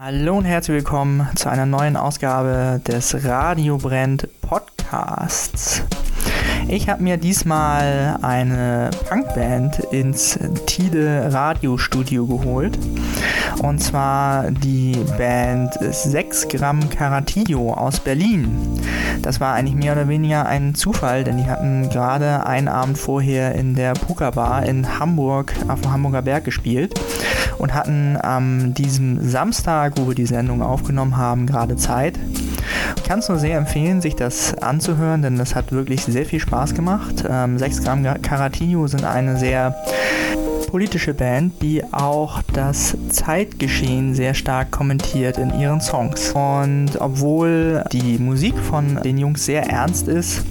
Hallo und herzlich willkommen zu einer neuen Ausgabe des Radio Brennt Podcasts. Ich habe mir diesmal eine Punkband ins Tide Radiostudio geholt. Und zwar die Band 6 Gramm Caratillo aus Berlin. Das war eigentlich mehr oder weniger ein Zufall, denn die hatten gerade einen Abend vorher in der Puka Bar in Hamburg auf dem Hamburger Berg gespielt und hatten ähm, diesem Samstag, wo wir die Sendung aufgenommen haben, gerade Zeit. Ich kann es nur sehr empfehlen, sich das anzuhören, denn das hat wirklich sehr viel Spaß gemacht. Ähm, 6 Gramm Caratinho sind eine sehr politische Band, die auch das Zeitgeschehen sehr stark kommentiert in ihren Songs. Und obwohl die Musik von den Jungs sehr ernst ist,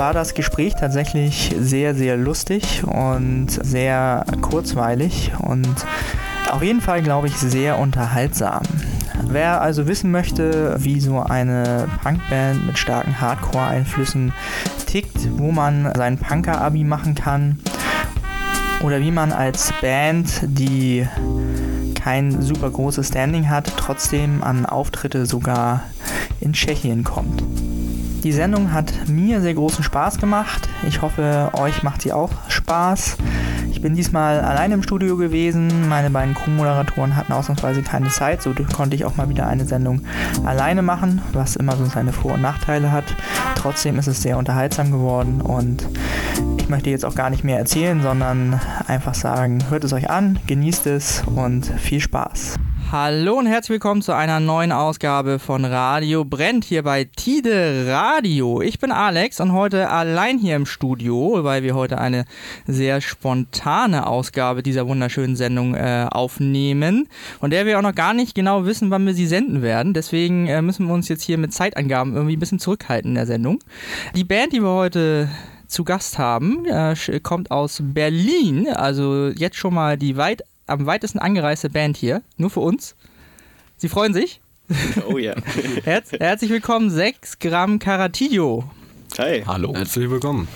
war das Gespräch tatsächlich sehr, sehr lustig und sehr kurzweilig und auf jeden Fall, glaube ich, sehr unterhaltsam. Wer also wissen möchte, wie so eine Punkband mit starken Hardcore-Einflüssen tickt, wo man sein Punker-Abi machen kann oder wie man als Band, die kein super großes Standing hat, trotzdem an Auftritte sogar in Tschechien kommt. Die Sendung hat mir sehr großen Spaß gemacht. Ich hoffe, euch macht sie auch Spaß. Ich bin diesmal allein im Studio gewesen. Meine beiden Co-Moderatoren hatten ausnahmsweise keine Zeit, so konnte ich auch mal wieder eine Sendung alleine machen, was immer so seine Vor- und Nachteile hat. Trotzdem ist es sehr unterhaltsam geworden und ich möchte jetzt auch gar nicht mehr erzählen, sondern einfach sagen, hört es euch an, genießt es und viel Spaß. Hallo und herzlich willkommen zu einer neuen Ausgabe von Radio Brennt hier bei Tide Radio. Ich bin Alex und heute allein hier im Studio, weil wir heute eine sehr spontane Ausgabe dieser wunderschönen Sendung äh, aufnehmen und der wir auch noch gar nicht genau wissen, wann wir sie senden werden. Deswegen äh, müssen wir uns jetzt hier mit Zeitangaben irgendwie ein bisschen zurückhalten in der Sendung. Die Band, die wir heute zu Gast haben, äh, kommt aus Berlin, also jetzt schon mal die weit am weitesten angereiste Band hier, nur für uns. Sie freuen sich? Oh ja. Herz, herzlich willkommen, 6 Gramm Caratillo. Hi. Hallo. Herzlich willkommen.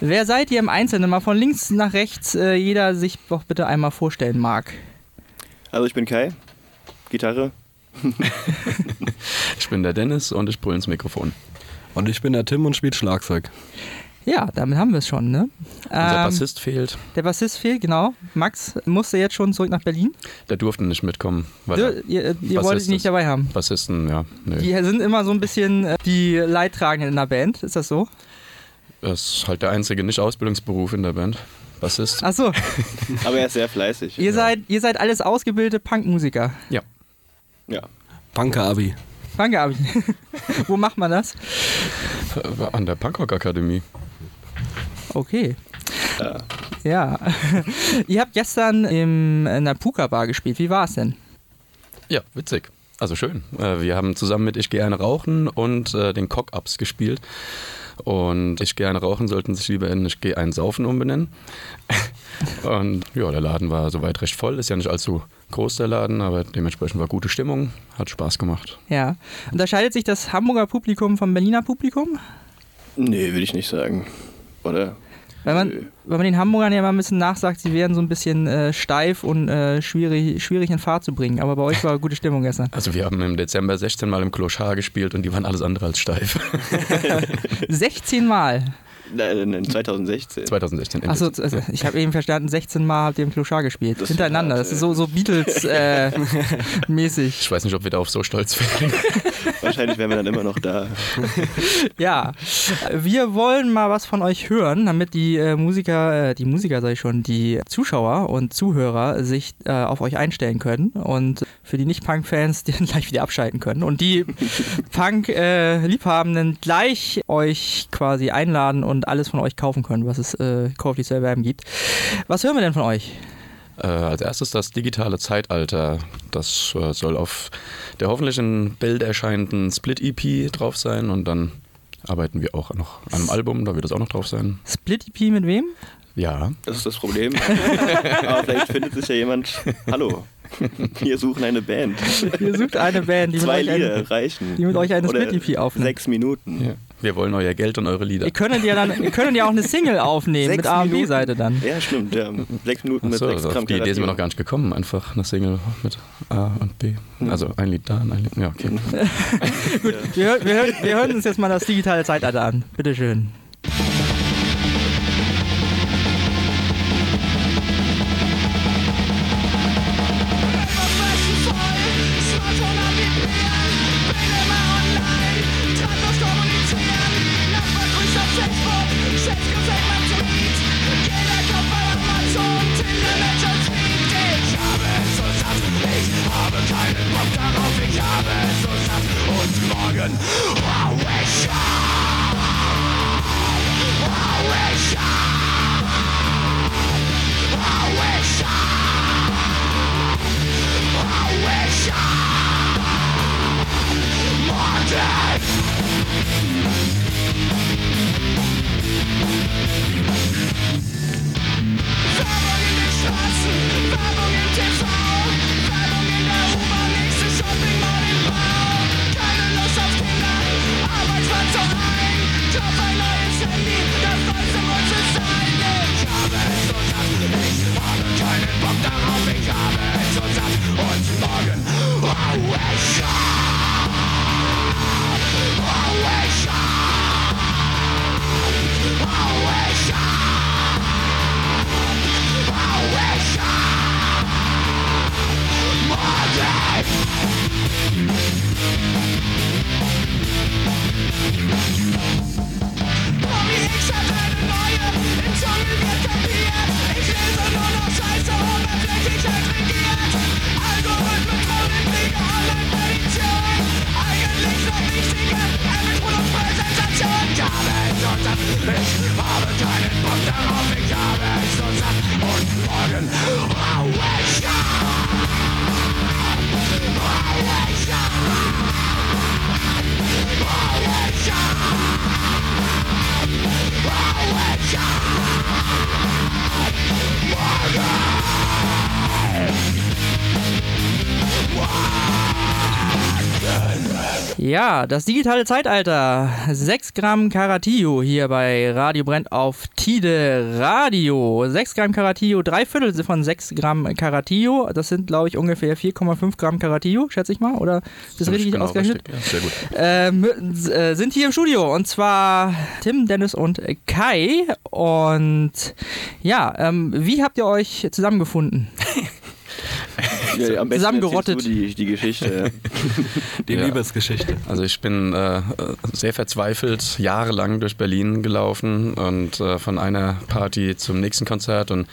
Wer seid ihr im Einzelnen? Mal von links nach rechts, äh, jeder sich doch bitte einmal vorstellen mag. Also ich bin Kai, Gitarre. ich bin der Dennis und ich brülle ins Mikrofon. Und ich bin der Tim und spiele Schlagzeug. Ja, damit haben wir es schon, ne? Unser ähm, Bassist fehlt. Der Bassist fehlt, genau. Max musste jetzt schon zurück nach Berlin. Der durfte nicht mitkommen. Weil du, ihr, ihr wolltet ihn nicht dabei haben. Bassisten, ja. Nö. Die sind immer so ein bisschen äh, die Leidtragenden in der Band, ist das so? Das ist halt der einzige Nicht-Ausbildungsberuf in der Band. Bassist. Ach so. Aber er ist sehr fleißig. Ihr, ja. seid, ihr seid alles ausgebildete Punkmusiker. Ja. Ja. Punker-Abi. Punker-Abi. Wo macht man das? An der Punkrock-Akademie. Okay. Ja. ja. Ihr habt gestern im, in der Puka-Bar gespielt. Wie war es denn? Ja, witzig. Also schön. Äh, wir haben zusammen mit Ich gehe eine rauchen und äh, den Cock-Ups gespielt. Und Ich gehe eine rauchen sollten sich lieber in Ich gehe einen saufen umbenennen. und ja, der Laden war soweit recht voll. Ist ja nicht allzu groß, der Laden, aber dementsprechend war gute Stimmung. Hat Spaß gemacht. Ja. Unterscheidet sich das Hamburger Publikum vom Berliner Publikum? Nee, würde ich nicht sagen. Oder? Weil man, weil man den Hamburgern ja mal ein bisschen nachsagt, sie wären so ein bisschen äh, steif und äh, schwierig, schwierig in Fahrt zu bringen. Aber bei euch war gute Stimmung gestern. Also wir haben im Dezember 16 Mal im Clochard gespielt und die waren alles andere als steif. 16 Mal? Nein, 2016. 2016. Achso, also ich habe eben verstanden, 16 Mal habt ihr im Clochard gespielt. Das hintereinander. Das ist so, so Beatles-mäßig. Äh, ich weiß nicht, ob wir da auf so stolz wären. Wahrscheinlich wären wir dann immer noch da. ja, wir wollen mal was von euch hören, damit die äh, Musiker, äh, die Musiker sag ich schon, die Zuschauer und Zuhörer sich äh, auf euch einstellen können und für die Nicht-Punk-Fans den gleich wieder abschalten können und die Punk-Liebhabenden gleich euch quasi einladen und alles von euch kaufen können, was es äh, käuflich zu erwerben gibt. Was hören wir denn von euch? Äh, als erstes das digitale Zeitalter. Das äh, soll auf der hoffentlich in Bild erscheinenden Split-EP drauf sein und dann arbeiten wir auch noch an einem Album, da wird es auch noch drauf sein. Split-EP mit wem? Ja. Das ist das Problem. Aber vielleicht findet sich ja jemand. Hallo. Wir suchen eine Band. Ihr sucht eine Band, die, Zwei mit, euch Lieder ein, reichen. die mit euch eine Split-EP aufnimmt. Sechs Minuten. Ja. Wir wollen euer Geld und eure Lieder. Ihr könnt ja dann, ihr könnt ja auch eine Single aufnehmen Sechs mit A und. B-Seite dann. Ja, stimmt. Ja. Sechs Minuten mit sechs auf Gramm die Idee sind wir noch gar nicht gekommen. Einfach eine Single mit A und B. Also ein Lied da und ein Lied. Ja, okay. Gut, wir, wir, hören- wir hören uns jetzt mal das digitale Zeitalter an. Bitteschön. Ja, das digitale Zeitalter. 6 Gramm Karatillo hier bei Radio Brennt auf Tide Radio. 6 Gramm Karatillo, drei Viertel von 6 Gramm Karatillo. Das sind, glaube ich, ungefähr 4,5 Gramm Karatillo, schätze ich mal. Oder ist das richtig Genau, ausgerechnet? richtig. Ja, sehr gut. ähm, äh, sind hier im Studio und zwar Tim, Dennis und Kai. Und ja, ähm, wie habt ihr euch zusammengefunden? Ja, am Zusammengerottet. die, die Geschichte. Die Ja. Liebesgeschichte. Also ich bin äh, sehr verzweifelt jahrelang durch Berlin gelaufen und äh, von einer Party zum nächsten Konzert und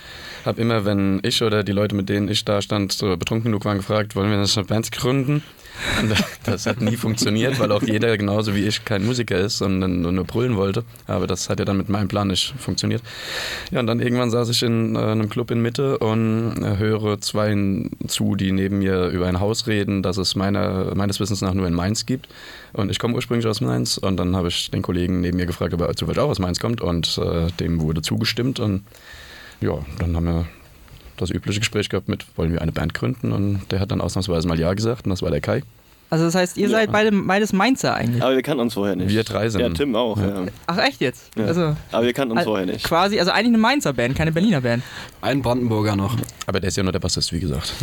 habe immer, wenn ich oder die Leute, mit denen ich da stand, so betrunken genug waren, gefragt, wollen wir das eine Band gründen? Das hat nie funktioniert, weil auch jeder genauso wie ich kein Musiker ist und nur brüllen wollte. Aber das hat ja dann mit meinem Plan nicht funktioniert. Ja, und dann irgendwann saß ich in äh, einem Club in Mitte und äh, höre zwei zu, die neben mir über ein Haus reden, das es meiner, meines Wissens nach nur in Mainz gibt. Und ich komme ursprünglich aus Mainz und dann habe ich den Kollegen neben mir gefragt, ob er zufällig auch aus Mainz kommt und äh, dem wurde zugestimmt und ja, dann haben wir das übliche Gespräch gehabt mit, wollen wir eine Band gründen und der hat dann ausnahmsweise mal Ja gesagt und das war der Kai. Also das heißt, ihr Ja. seid beide beides Mainzer eigentlich. Aber wir kannten uns vorher nicht. Wir drei sind. Ja, Tim auch. Ja. Ach echt jetzt? Ja. Also Aber wir kannten uns vorher nicht. quasi, also eigentlich eine Mainzer Band, keine Berliner Band. Ein Brandenburger noch. Aber der ist ja nur der Bassist, wie gesagt.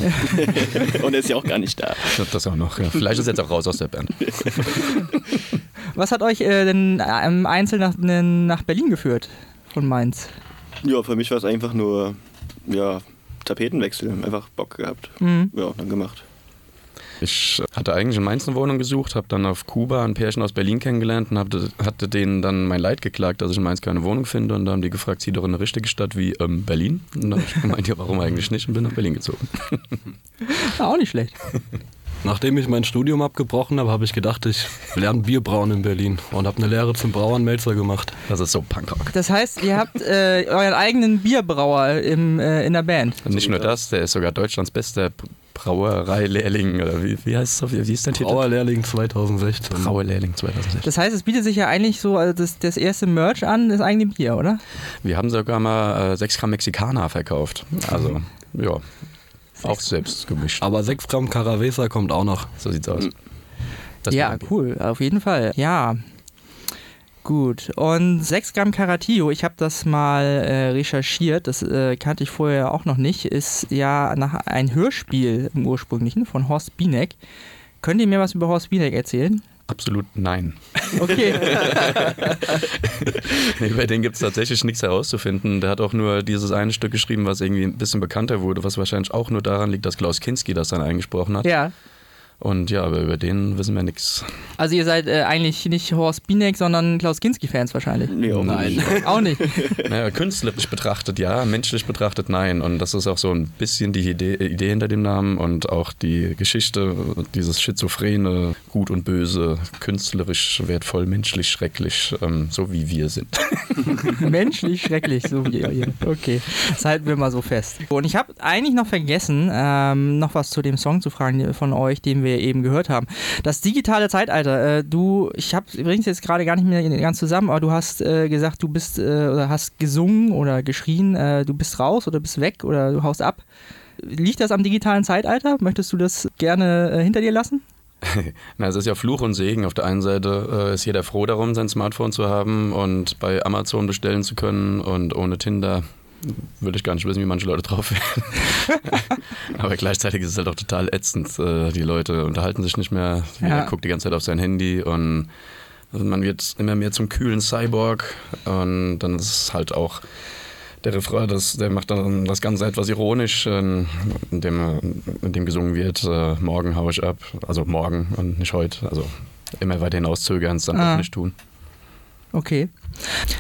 Und er ist ja auch gar nicht da. Das auch noch. Ja. Vielleicht ist er jetzt auch raus aus der Band. Was hat euch äh, denn äh, im Einzel nach, nach Berlin geführt von Mainz? Ja, für mich war es einfach nur, ja, Tapetenwechsel. Einfach Bock gehabt. Mhm. Ja, dann gemacht. Ich hatte eigentlich in Mainz eine Wohnung gesucht, habe dann auf Kuba ein Pärchen aus Berlin kennengelernt und hatte, hatte denen dann mein Leid geklagt, dass ich in Mainz keine Wohnung finde. Und da haben die gefragt, zieh doch in eine richtige Stadt wie ähm, Berlin. Und dann habe ich gemeint, ja, warum eigentlich nicht? Und bin nach Berlin gezogen. Ja, auch nicht schlecht. Nachdem ich mein Studium abgebrochen habe, habe ich gedacht, ich lerne Bierbrauen in Berlin und habe eine Lehre zum Brauern Melzer gemacht. Das ist so Punkrock. Das heißt, ihr habt äh, euren eigenen Bierbrauer im, äh, in der Band. Und nicht nur das, der ist sogar Deutschlands bester Brauereilehrling. Oder wie, wie heißt es? auf- Wie ist der Titel? Brauerlehrling 2016. Brauerlehrling 2006. Das heißt, es bietet sich ja eigentlich so also das, das erste Merch an, das eigene Bier, oder? Wir haben sogar mal äh, 6 Gramm Mexikaner verkauft. Also, ja, auch selbst gemischt. Aber 6 Gramm Caravesa kommt auch noch. So sieht's aus. Das ja, cool, auf jeden Fall. Ja. Gut. Und 6 Gramm Karatillo, ich habe das mal äh, recherchiert, das äh, kannte ich vorher auch noch nicht, ist ja nach ein Hörspiel im ursprünglichen von Horst Bienek. Könnt ihr mir was über Horst Bienek erzählen? Absolut nein. Okay. nee, bei denen gibt es tatsächlich nichts herauszufinden. Der hat auch nur dieses eine Stück geschrieben, was irgendwie ein bisschen bekannter wurde, was wahrscheinlich auch nur daran liegt, dass Klaus Kinski das dann eingesprochen hat. ja. Und ja, aber über den wissen wir nichts. Also ihr seid äh, eigentlich nicht Horst Bienek, sondern Klaus Kinski-Fans wahrscheinlich. Nee, auch Nein. nicht. Auch nicht. Naja, künstlerisch betrachtet ja, menschlich betrachtet nein. Und das ist auch so ein bisschen die Idee, Idee hinter dem Namen und auch die Geschichte, dieses schizophrene, gut und böse, künstlerisch wertvoll, menschlich schrecklich, ähm, so wie wir sind. Menschlich schrecklich, so wie ihr. Okay, das halten wir mal so fest. Und ich habe eigentlich noch vergessen, ähm, noch was zu dem Song zu fragen von euch, den wir eben gehört haben. Das digitale Zeitalter. Äh, du, ich habe übrigens jetzt gerade gar nicht mehr ganz zusammen, aber du hast äh, gesagt, du bist äh, oder hast gesungen oder geschrien, äh, du bist raus oder bist weg oder du haust ab. Liegt das am digitalen Zeitalter? Möchtest du das gerne äh, hinter dir lassen? Na, es ist ja Fluch und Segen. Auf der einen Seite äh, ist jeder froh darum, sein Smartphone zu haben und bei Amazon bestellen zu können und ohne Tinder würde ich gar nicht wissen, wie manche Leute drauf wären. Aber gleichzeitig ist es halt auch total ätzend. Äh, Die Leute unterhalten sich nicht mehr, jeder Ja. guckt die ganze Zeit auf sein Handy und also man wird immer mehr zum kühlen Cyborg und dann ist es halt auch der Refrain, das, der macht dann das Ganze etwas ironisch, ähm, indem, indem gesungen wird, äh, morgen hau ich ab, also morgen und nicht heute, also immer weiter hinauszögern, es dann Ah. auch nicht tun. Okay.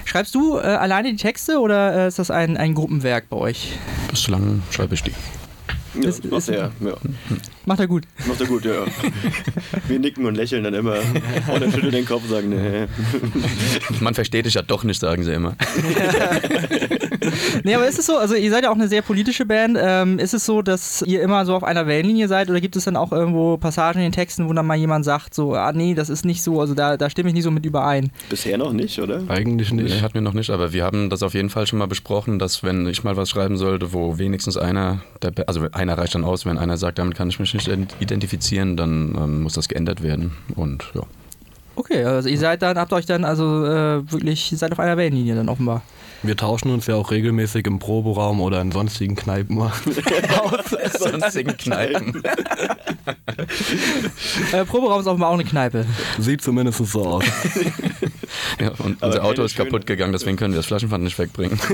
Schreibst du äh, alleine die Texte oder äh, ist das ein, ein Gruppenwerk bei euch? Bislang schreibe ich die. Ja, das macht ist- er, ja. Macht er gut. Macht er gut, ja. Wir nicken und lächeln dann immer. Und dann schüttelt den Kopf und sagen, nee. Man versteht dich ja doch nicht, sagen sie immer. Nee, aber ist es so, also ihr seid ja auch eine sehr politische Band, ähm, ist es so, dass ihr immer so auf einer Wellenlinie seid oder gibt es dann auch irgendwo Passagen in den Texten, wo dann mal jemand sagt, so, ah nee, das ist nicht so, also da, da stimme ich nicht so mit überein. Bisher noch nicht, oder? Eigentlich Nee, nicht. hatten wir noch nicht, aber wir haben das auf jeden Fall schon mal besprochen, dass wenn ich mal was schreiben sollte, wo wenigstens einer, der, also einer reicht dann aus, wenn einer sagt, damit kann ich mich nicht ident- identifizieren, dann ähm, muss das geändert werden. Und ja. Okay, also ihr seid dann, habt euch dann also äh, wirklich, seid auf einer Wellenlinie dann offenbar. Wir tauschen uns ja auch regelmäßig im Proberaum oder in sonstigen Kneipen mal. sonstigen Kneipen. Äh, Proberaum ist offenbar auch eine Kneipe. Sieht zumindest so aus. Ja, und Aber unser Auto ist kaputt schöne. gegangen, deswegen können wir das Flaschenpfand nicht wegbringen.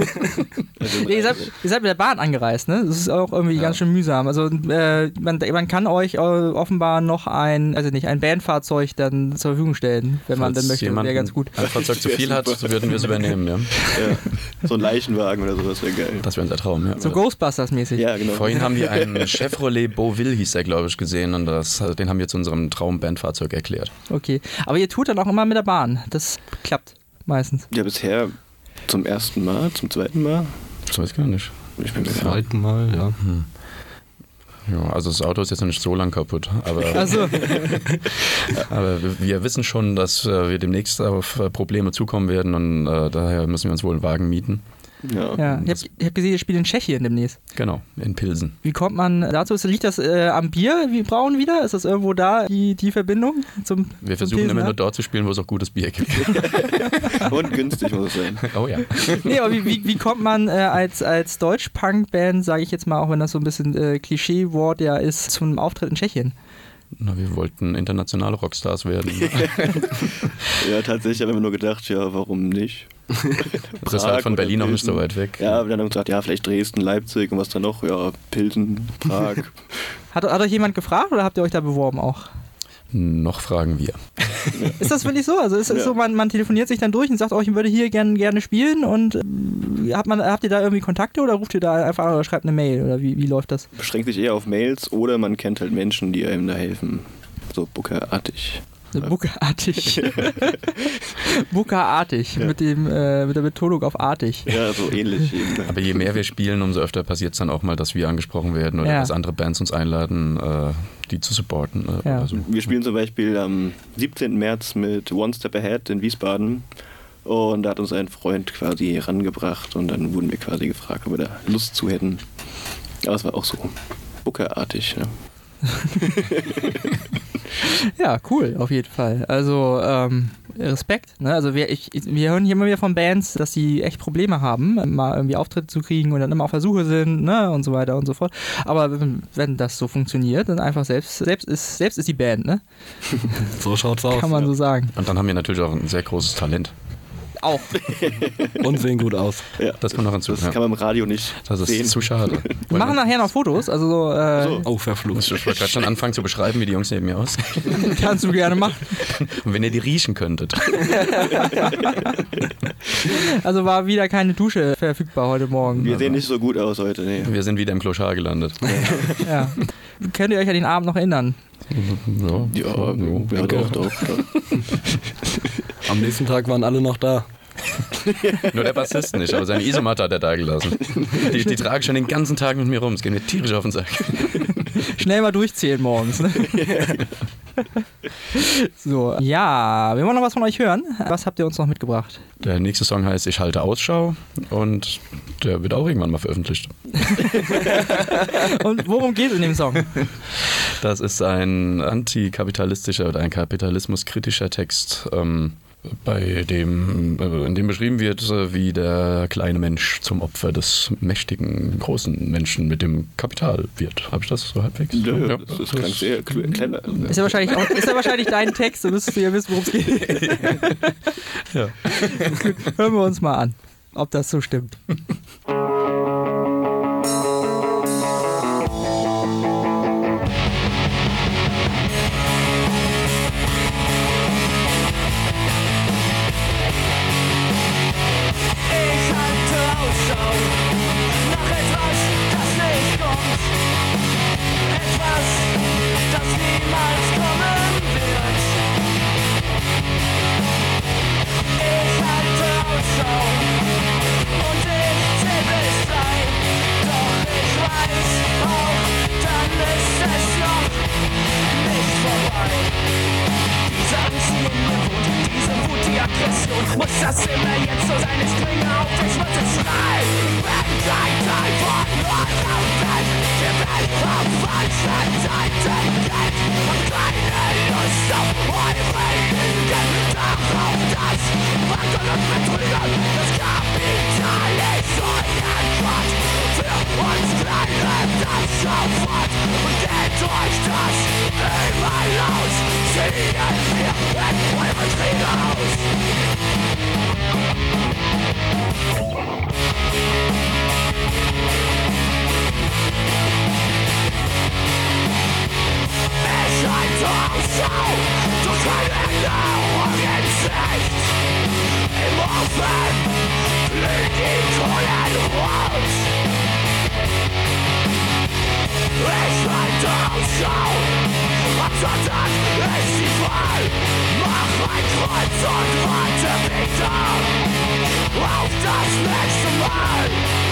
Also, Ja, ihr, seid, ihr seid mit der Bahn angereist, ne? Das ist auch irgendwie ganz schön mühsam. Also äh, man, man kann euch äh, offenbar noch ein, also nicht, ein Bandfahrzeug dann zur Verfügung stellen, wenn man Falls dann möchte. Wäre ganz gut. ein Fahrzeug zu viel hat, würden wir es übernehmen. Ja. ja. So ein Leichenwagen oder sowas wäre geil. Das wäre unser Traum. Ja. So Ghostbusters-mäßig. Ja, genau. Vorhin haben wir einen Chevrolet Beauville, hieß der, glaube ich, gesehen und das, also den haben wir zu unserem Traumbandfahrzeug erklärt. Okay. Aber ihr tut dann auch immer mit der Bahn. Das klappt meistens. Ja, bisher zum ersten Mal, zum zweiten Mal. Das weiß ich gar nicht. Ich bin sicher. Zweiten Mal, ja. Ja, also das Auto ist jetzt noch nicht so lang kaputt, aber, Also, aber wir- wissen schon, dass äh, wir demnächst auf äh, Probleme zukommen werden und äh, daher müssen wir uns wohl einen Wagen mieten. Ja. ja. Ich habe hab gesehen, ihr spielt in Tschechien demnächst. Genau, in Pilsen. Wie kommt man dazu? Liegt das äh, am Bier, wie brauen wieder? Ist das irgendwo da, die, die Verbindung zum Wir zum versuchen Pilsener? immer nur dort zu spielen, wo es auch gutes Bier gibt. Und günstig muss es sein. Oh ja. Nee, aber wie, wie, wie kommt man äh, als, als Deutsch-Punk-Band, sage ich jetzt mal, auch wenn das so ein bisschen äh, Klischee-Wort ja ist, zu einem Auftritt in Tschechien? Na, wir wollten internationale Rockstars werden. Ja, tatsächlich haben wir nur gedacht, ja, warum nicht? Das ist halt von Berlin auch nicht so weit weg. Ja, dann haben wir gesagt, ja, vielleicht Dresden, Leipzig und was dann noch? Ja, Pilsen, Prag. Hat, hat euch jemand gefragt oder habt ihr euch da beworben auch? Noch fragen wir. Ist das wirklich so? Also ist es Ja. so, man, man telefoniert sich dann durch und sagt, oh, ich würde hier gern, gerne spielen und äh, hat man, habt ihr da irgendwie Kontakte oder ruft ihr da einfach an oder schreibt eine Mail oder wie, wie läuft das? Beschränkt sich eher auf Mails oder man kennt halt Menschen, die einem da helfen. So Booker-artig. Booker-artig. Booker-artig, Ja. mit, dem, äh, mit der Betonung auf artig. Ja, so ähnlich eben. Aber je mehr wir spielen, umso öfter passiert es dann auch mal, dass wir angesprochen werden oder Ja. dass andere Bands uns einladen, äh, die zu supporten. Äh, Ja. so. Wir spielen zum Beispiel am 17. März mit One Step Ahead in Wiesbaden. Und da hat uns ein Freund quasi herangebracht und dann wurden wir quasi gefragt, ob wir da Lust zu hätten. Aber es war auch so Booker-artig. Ne? Ja, cool, auf jeden Fall. Also ähm, Respekt. Ne? Also wir, ich, wir hören hier immer wieder von Bands, dass sie echt Probleme haben, mal irgendwie Auftritte zu kriegen und dann immer auf Versuche sind ne? und so weiter und so fort. Aber wenn, wenn das so funktioniert, dann einfach selbst, selbst ist, selbst ist die Band, ne? So schaut's aus. Kann man so sagen. Und dann haben wir natürlich auch ein sehr großes Talent. Auch. Und sehen gut aus. Ja. Das kommt noch hinzu. Das ja. kann man im Radio nicht Das ist sehen. zu schade. Wir machen nachher noch Fotos, also so, äh, So. Oh, verflucht. Ich wollte gerade schon anfangen zu beschreiben, wie die Jungs neben mir aussehen. kannst du gerne machen. Und wenn ihr die riechen könntet. Also war wieder keine Dusche verfügbar heute Morgen. Wir also, sehen nicht so gut aus heute, nee. Wir sind wieder im Kloschar gelandet. Ja. Könnt ihr euch an den Abend noch erinnern? Ja, Ja, ja, doch, doch, doch. Am nächsten Tag waren alle noch da. Nur der Bassist nicht, aber seine Isomatte hat er da gelassen. Die, die trage ich schon den ganzen Tag mit mir rum. Es geht mir tierisch auf den Sack. Schnell mal durchzählen morgens. Ne? so, ja, wir wollen noch was von euch hören. Was habt ihr uns noch mitgebracht? Der nächste Song heißt Ich halte Ausschau und der wird auch irgendwann mal veröffentlicht. Und worum geht es in dem Song? Das ist ein antikapitalistischer oder ein kapitalismuskritischer Text, ähm, bei dem, äh, in dem beschrieben wird, äh, wie der kleine Mensch zum Opfer des mächtigen, großen Menschen mit dem Kapital wird. Habe ich das so halbwegs? Nö, Ja. das, das klang sehr cl- clever. Ist ja wahrscheinlich, auch, ist ja wahrscheinlich dein Text, dann müsstest du ja wissen, worum es geht. Ja. Hören wir uns mal an, ob das so stimmt. Aggression, muss das immer jetzt so sein? Ich klinge auf, ich muss es schreien. Ich bin kein Teil von unserer Welt. Wir werden auf falschen Seiten geht und keine Lust auf eure Lügen. Darauf das Wandern und Betrügen, das Kapital ist euer Gott. Für uns Kleine das sofort und geht euch das immer aus. Ziehen wir in eure Träne aus. Es auf das nächste Mal.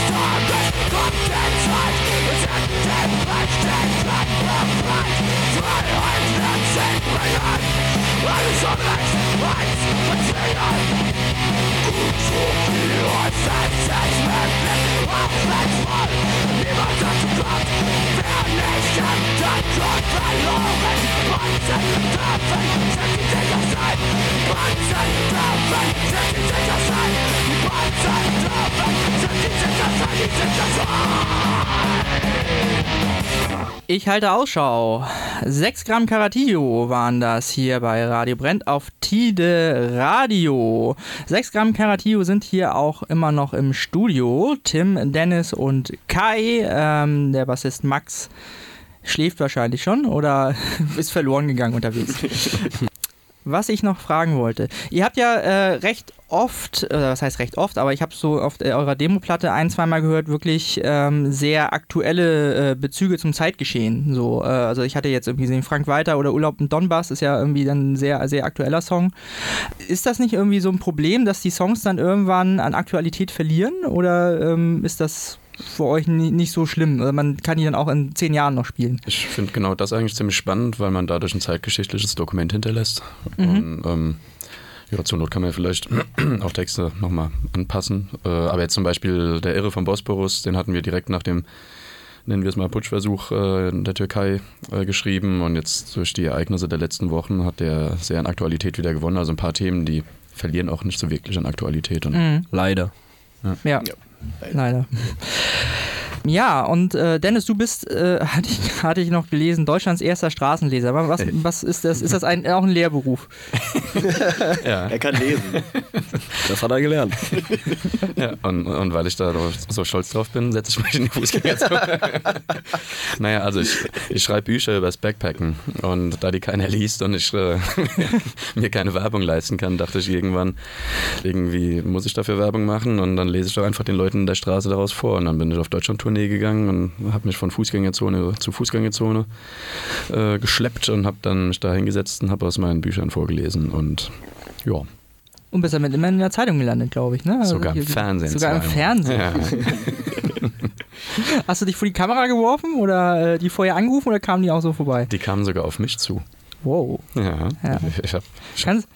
bezwingen. Gut so viel als Ich halte Ausschau. 6 Gramm Caratillo waren das hier bei Radio Brennt auf Tide Radio. 6 Gramm Caratillo sind hier auch immer noch im Studio. Tim, Dennis und Kai. Ähm, der Bassist Max schläft wahrscheinlich schon oder ist verloren gegangen unterwegs. Was ich noch fragen wollte. Ihr habt ja äh, recht oft, äh, was heißt recht oft, aber ich habe so auf äh, eurer Demoplatte ein, zweimal gehört, wirklich ähm, sehr aktuelle äh, Bezüge zum Zeitgeschehen. So, äh, also ich hatte jetzt irgendwie gesehen, Frank Walter oder Urlaub im Donbass ist ja irgendwie dann ein sehr, sehr aktueller Song. Ist das nicht irgendwie so ein Problem, dass die Songs dann irgendwann an Aktualität verlieren? Oder ähm, ist das für euch ni- nicht so schlimm. Also man kann die dann auch in zehn Jahren noch spielen. Ich finde genau das eigentlich ziemlich spannend, weil man dadurch ein zeitgeschichtliches Dokument hinterlässt. Mhm. Und ähm, ja, zur Not kann man vielleicht auch Texte nochmal anpassen. Äh, aber jetzt zum Beispiel der Irre vom Bosporus, den hatten wir direkt nach dem, nennen wir es mal, Putschversuch äh, in der Türkei äh, geschrieben. Und jetzt durch die Ereignisse der letzten Wochen hat der sehr an Aktualität wieder gewonnen. Also ein paar Themen, die verlieren auch nicht so wirklich an Aktualität. Und Mhm. Leider. Ja, Ja. Leider. Ja, und äh, Dennis, du bist, äh, hatte, ich, hatte ich noch gelesen, Deutschlands erster Straßenleser. Aber Was, was ist das? Ist das ein, auch ein Lehrberuf? ja. Er kann lesen. Das hat er gelernt. Ja, und, und weil ich da so stolz drauf bin, setze ich mich in die Fußgängerzone. naja, also ich, ich schreibe Bücher über das Backpacken und da die keiner liest und ich äh, mir keine Werbung leisten kann, dachte ich irgendwann, irgendwie muss ich dafür Werbung machen und dann lese ich doch einfach den Leuten in der Straße daraus vor und dann bin ich auf Deutschland-Tournee gegangen und habe mich von Fußgängerzone zu Fußgängerzone äh, geschleppt und habe dann mich da hingesetzt und habe aus meinen Büchern vorgelesen und ja, Und bist damit immer in der Zeitung gelandet, glaube ich. Ne? Also sogar im Fernsehen. Sogar im. Fernsehen. Ja. Hast du dich vor die Kamera geworfen oder äh, die vorher angerufen oder kamen die auch so vorbei? Die kamen sogar auf mich zu. Wow. Ja, Ja. ich habe Kannst,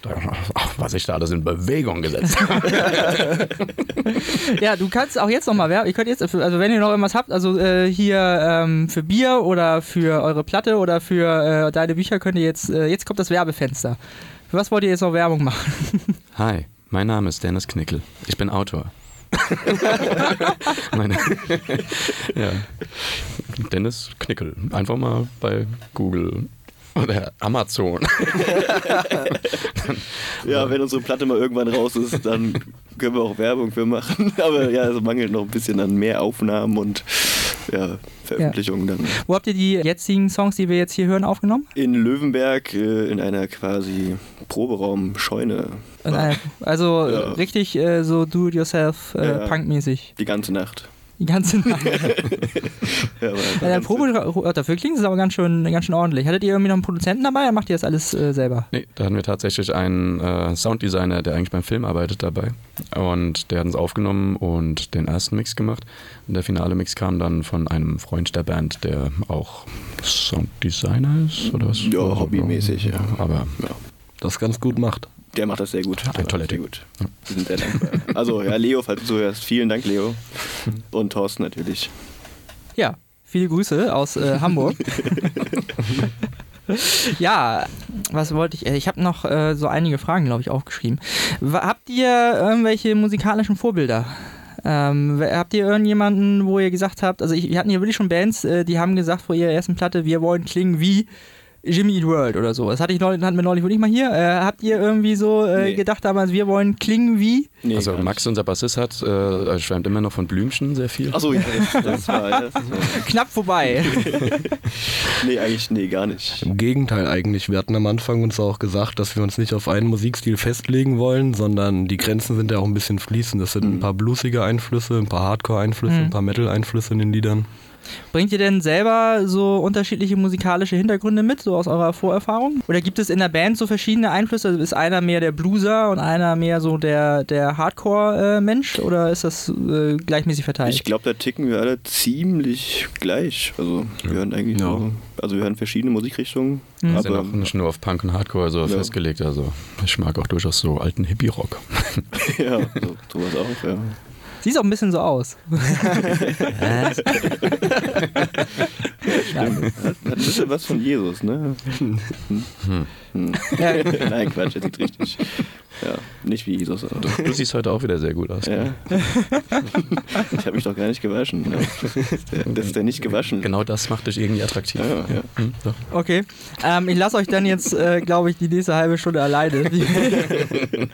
was ich da alles in Bewegung gesetzt habe. ja, du kannst auch jetzt nochmal werben. Ihr könnt jetzt, also wenn ihr noch irgendwas habt, also äh, hier ähm, für Bier oder für eure Platte oder für äh, deine Bücher könnt ihr jetzt, äh, jetzt kommt das Werbefenster. Für was wollt ihr jetzt noch Werbung machen? Hi, mein Name ist Dennis Knickel. Ich bin Autor. Ja. Dennis Knickel. Einfach mal bei Google oder Amazon. Ja, wenn unsere Platte mal irgendwann raus ist, dann können wir auch Werbung für machen. Aber ja, es mangelt noch ein bisschen an mehr Aufnahmen und ja, Veröffentlichungen dann. Wo habt ihr die jetzigen Songs, die wir jetzt hier hören, aufgenommen? In Löwenberg äh, in einer quasi Proberaum-Scheune. Also Ja. richtig äh, so do-it-yourself, äh, Ja. punkmäßig. Die ganze Nacht. Die ganze Nacht. Ja, aber Ja, der Probe, dafür klingt es aber ganz schön, ganz schön ordentlich. Hattet ihr irgendwie noch einen Produzenten dabei oder macht ihr das alles äh, selber? Nee, da hatten wir tatsächlich einen äh, Sounddesigner, der eigentlich beim Film arbeitet dabei. Und der hat uns aufgenommen und den ersten Mix gemacht. Und der finale Mix kam dann von einem Freund der Band, der auch Sounddesigner ist oder was? Ja, hobbymäßig, ja. Aber Das ganz gut macht. Der macht das sehr gut. Das Toilette. sehr gut. Wir sind sehr dankbar. Also, ja, Leo, falls du zuhörst, vielen Dank, Leo. Und Thorsten natürlich. Ja, viele Grüße aus äh, Hamburg. ja, was wollte ich? äh, Ich habe noch äh, so einige Fragen, glaube ich, aufgeschrieben. Habt ihr irgendwelche musikalischen Vorbilder? Ähm, wer- habt ihr irgendjemanden, wo ihr gesagt habt, also ich, wir hatten hier wirklich schon Bands, äh, die haben gesagt vor ihrer ersten Platte, wir wollen klingen wie Jimmy Eat World oder so. Das hatte ich neulich, hatten wir neulich wirklich mal hier. Äh, habt ihr irgendwie so äh, Nee. gedacht damals, wir wollen klingen wie? Nee, also Max, nicht. unser Bassist, hat, äh, schwärmt immer noch von Blümchen sehr viel. Achso, ja, das, das war. Das war Knapp vorbei. nee, eigentlich, nee, gar nicht. Im Gegenteil eigentlich. Wir hatten am Anfang uns auch gesagt, dass wir uns nicht auf einen Musikstil festlegen wollen, sondern die Grenzen sind ja auch ein bisschen fließend. Es sind ein paar bluesige Einflüsse, ein paar Hardcore-Einflüsse, Mhm. ein paar Metal-Einflüsse in den Liedern. Bringt ihr denn selber so unterschiedliche musikalische Hintergründe mit, so aus eurer Vorerfahrung? Oder gibt es in der Band so verschiedene Einflüsse? Also ist einer mehr der Blueser und einer mehr so der, der Hardcore-Mensch? Oder ist das äh, gleichmäßig verteilt? Ich glaube, da ticken wir alle ziemlich gleich. Also, wir hören eigentlich Ja. so. Also, wir hören verschiedene Musikrichtungen. Mhm. Wir sind Aber auch nicht nur auf Punk und Hardcore so Ja. festgelegt. Also ich mag auch durchaus so alten Hippie-Rock. ja, so, sowas auch, ja. Sieht auch ein bisschen so aus. Hat, hat ein bisschen was von Jesus, ne? Hm. Hm. Ja, Nein, Quatsch, er sieht richtig. Ja, nicht wie Jesus. Aber. Du siehst heute auch wieder sehr gut aus. Ja. Ich habe mich doch gar nicht gewaschen. Ja. Das ist der, der nicht gewaschen. Genau das macht dich irgendwie attraktiv. Ja, ja. Hm, doch. okay. Ähm, ich lasse euch dann jetzt, äh, glaube ich, die nächste halbe Stunde alleine, wie,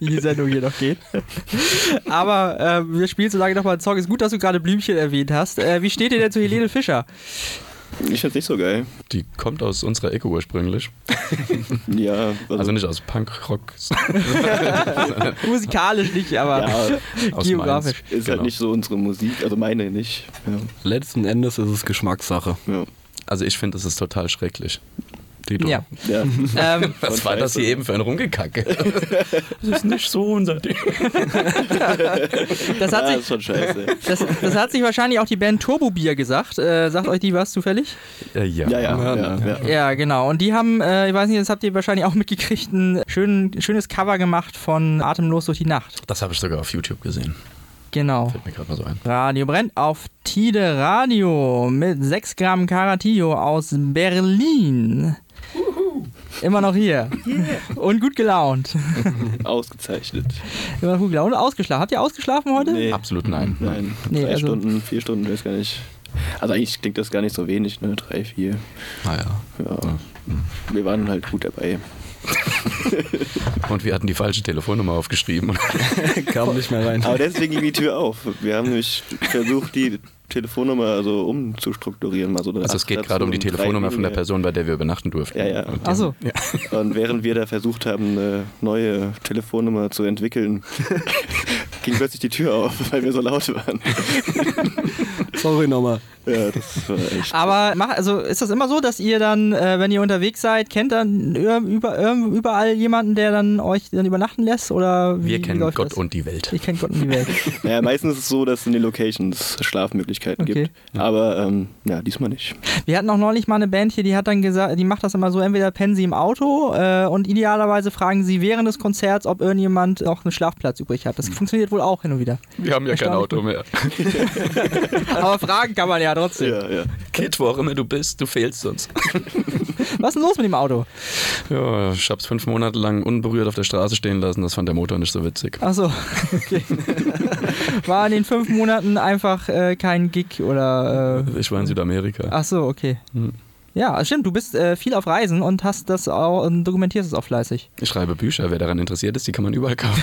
wie die Sendung hier noch geht. Aber äh, wir spielen so lange nochmal einen Song. Ist gut, dass du gerade Blümchen erwähnt hast. Äh, wie steht ihr denn zu Helene Fischer? Ich find's nicht so geil. Die kommt aus unserer Ecke ursprünglich. Ja, also, Also nicht aus Punk-Rock, Musikalisch nicht, aber ja, Geografisch. Mainz. ist halt nicht so unsere Musik, also meine nicht. Ja, Letzten Endes ist es Geschmackssache. ja. Also ich finde, das ist total schrecklich. Dito. Ja. Ja. Ähm, Was war das hier eben für ein Rumgekacke? das ist nicht so unser Ding. das, hat Ah, sich, das, das hat sich wahrscheinlich auch die Band Turbo Bier gesagt. Äh, sagt euch die was zufällig? Ja, ja. Ja, ja. Ja, ja, ja. Ja, genau. Und die haben, äh, ich weiß nicht, das habt ihr wahrscheinlich auch mitgekriegt, ein schön, schönes Cover gemacht von Atemlos durch die Nacht. Das habe ich sogar auf YouTube gesehen. Genau. Fällt mir gerade mal so ein. Radio brennt auf Tide Radio mit 6 Gramm Caratillo aus Berlin. Immer noch hier. Und gut gelaunt. Ausgezeichnet. Immer noch gut gelaunt. Und ausgeschlafen. Habt ihr ausgeschlafen heute? Nee. Absolut nein. Nein. Nee, Drei also- Stunden, vier Stunden, weiß gar nicht. Also eigentlich klingt das gar nicht so wenig, ne? Drei, vier. Naja. Ja. Wir waren halt gut dabei. Und wir hatten die falsche Telefonnummer aufgeschrieben. Kam nicht mehr rein. Aber deswegen ging die Tür auf. Wir haben nämlich versucht, die Telefonnummer also umzustrukturieren. Also, Also es geht gerade um die Telefonnummer von der Person, bei der wir übernachten durften. Ja, ja. Und die- Achso. Und während wir da versucht haben, eine neue Telefonnummer zu entwickeln, ging plötzlich die Tür auf, weil wir so laut waren. Sorry nochmal. Ja, das war echt. Aber mach, also ist das immer so, dass ihr dann, äh, wenn ihr unterwegs seid, kennt dann über, über, überall jemanden, der dann euch dann übernachten lässt? Oder wie, Wir wie kennen läuft Gott das? und die Welt. Ich kenne Gott und die Welt. Naja, meistens ist es so, dass es in den Locations Schlafmöglichkeiten Okay. gibt. Aber ähm, ja, diesmal nicht. Wir hatten auch neulich mal eine Band hier, die hat dann gesagt, die macht das immer so, entweder pennen sie im Auto äh, und idealerweise fragen sie während des Konzerts, ob irgendjemand noch einen Schlafplatz übrig hat. Das funktioniert wohl auch hin und wieder. Wir haben ja kein Auto mehr. Aber fragen kann man ja trotzdem. Ja, ja. Kid, wo auch immer du bist, du fehlst uns. Was ist denn los mit dem Auto? Ja, ich hab's fünf Monate lang unberührt auf der Straße stehen lassen. Das fand der Motor nicht so witzig. Achso, okay. War in den fünf Monaten einfach äh, kein Gig oder. Äh, Ich war in Südamerika. Achso, okay. Hm. Ja, stimmt, du bist äh, viel auf Reisen und hast das auch und dokumentierst es auch fleißig. Ich schreibe Bücher. Wer daran interessiert ist, die kann man überall kaufen.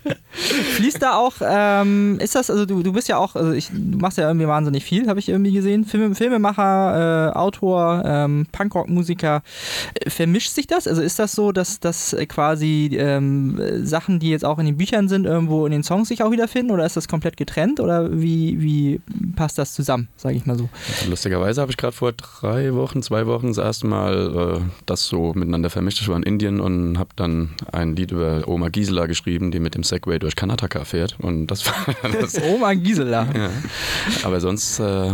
Fließt da auch, ähm, ist das, also du, du bist ja auch, also ich, du machst ja irgendwie wahnsinnig viel, habe ich irgendwie gesehen. Film, Filmemacher, äh, Autor, ähm, Punkrock-Musiker. Äh, Vermischt sich das? Also ist das so, dass, dass quasi ähm, äh, Sachen, die jetzt auch in den Büchern sind, irgendwo in den Songs sich auch wiederfinden? Oder ist das komplett getrennt? Oder wie, wie passt das zusammen, sage ich mal so? Lustigerweise habe ich gerade vor drei Wochen, zwei Wochen das erste Mal äh, das so miteinander vermischt. Ich war in Indien und habe dann ein Lied über Oma Gisela geschrieben, die mit dem Segway durch Karnataka fährt. Und das war das. Oma Gisela. Ja. Aber sonst äh,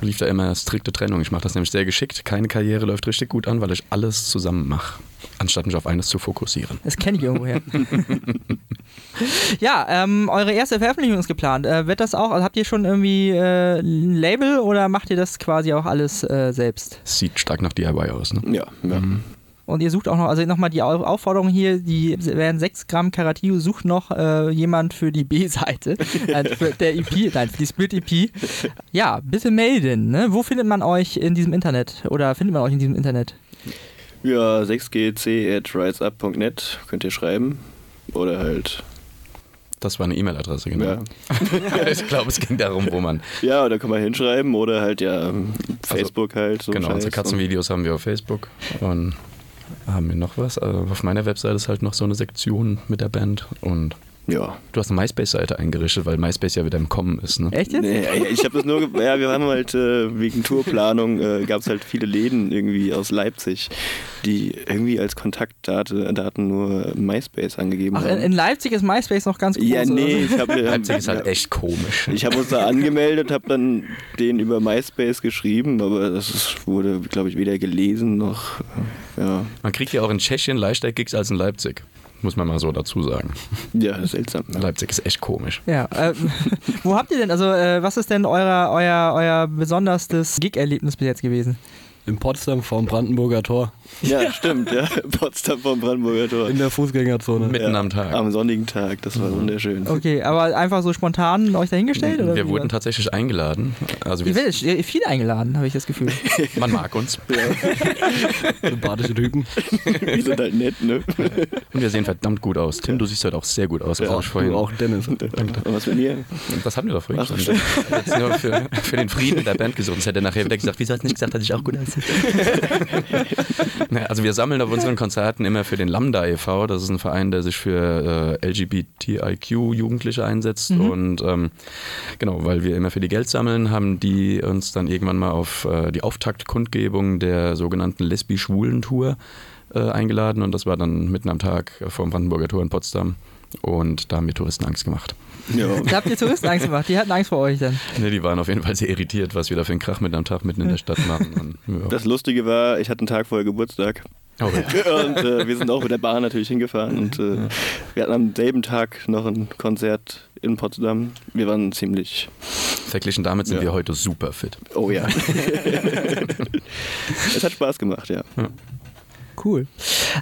lief da immer strikte Trennung. Ich mache das nämlich sehr geschickt. Keine Karriere läuft richtig gut an, weil ich alles zusammen mache, anstatt mich auf eines zu fokussieren. Das kenne ich irgendwoher. ja, ähm, eure erste Veröffentlichung ist geplant. Äh, wird das auch, also habt ihr schon irgendwie äh, ein Label oder macht ihr das quasi auch alles äh, selbst? Sieht stark nach DIY aus. Ne? Ja, ja. Und ihr sucht auch noch, also nochmal die Au- Aufforderung hier, die werden 6 Gramm Karatillo, sucht noch äh, jemand für die B-Seite, äh, für der EP, nein, für die Split-EP. Ja, bitte melden. Ne? Wo findet man euch in diesem Internet? Oder findet man euch in diesem Internet? Ja, 6gc at riseup.net könnt ihr schreiben. Oder halt, Das war eine E-Mail-Adresse, genau. ja. ich glaube, es ging darum, wo man. Ja, da kann man hinschreiben oder halt ja Facebook halt. So genau, unsere. Katzenvideos haben wir auf Facebook. Und haben wir noch was? Also auf meiner Webseite ist halt noch so eine Sektion mit der Band. Und Ja. du hast eine MySpace-Seite eingerichtet, weil MySpace ja wieder im Kommen ist. Ne? Echt jetzt? Nee, ich habe das nur, ja, wir haben halt äh, wegen Tourplanung äh, gab es halt viele Läden irgendwie aus Leipzig, die irgendwie als Kontaktdaten Daten nur MySpace angegeben Ach, in, haben. in Leipzig ist MySpace noch ganz groß. ja, nee, ich habe Leipzig ist halt echt komisch. Ich habe uns da angemeldet, habe dann den über MySpace geschrieben, aber das wurde, glaube ich, weder gelesen noch. äh, Ja, Man kriegt ja auch in Tschechien leichter Gigs als in Leipzig. Muss man mal so dazu sagen. ja seltsam. Ja. Leipzig ist echt komisch. Ja, äh, wo habt ihr denn, also äh, was ist denn euer, euer, euer besonderstes Gig-Erlebnis bis jetzt gewesen? In Potsdam vorm Brandenburger Tor. ja, stimmt, ja. Potsdam vom Brandenburger Tor. In der Fußgängerzone. Mitten ja, am Tag. Am sonnigen Tag, das war wunderschön. Okay, aber einfach so spontan euch dahingestellt? Oder wir wurden war- tatsächlich eingeladen. Also wir, ihr- viel eingeladen, habe ich das Gefühl. man mag uns. Sympathische Typen. Die sind halt nett, ne? Und wir sehen verdammt gut aus. Tim, du siehst heute auch sehr gut aus. Ja, hab ich vorhin. Auch Dennis. Und was mit mir? Das hatten wir doch vorhin Ach, schon. Jetzt nur für, für den Frieden der Band gesungen. Das hätte er nachher wieder gesagt, wieso hast du nicht gesagt, dass ich auch gut aussehe? Also wir sammeln auf unseren Konzerten immer für den Lambda e.V., das ist ein Verein, der sich für äh, LGBTIQ-Jugendliche einsetzt. Und ähm, genau, weil wir immer für die Geld sammeln, haben die uns dann irgendwann mal auf äh, die Auftaktkundgebung der sogenannten Lesbi-Schwulen-Tour äh, eingeladen. Und das war dann mitten am Tag vor dem Brandenburger Tor in Potsdam und da haben wir Touristen Angst gemacht. Ja. Da habt ihr Touristen Angst gemacht. Die hatten Angst vor euch dann. Ne, die waren auf jeden Fall sehr irritiert, was wir da für einen Krach mitten am Tag mitten in der Stadt machen. Und, ja. Das Lustige war, ich hatte einen Tag vorher Geburtstag. Oh, ja. Und äh, wir sind auch mit der Bahn natürlich hingefahren. Und äh, wir hatten am selben Tag noch ein Konzert in Potsdam. Wir waren ziemlich. Verglichen damit sind Ja. wir heute super fit. Oh ja. es hat Spaß gemacht, ja. Cool.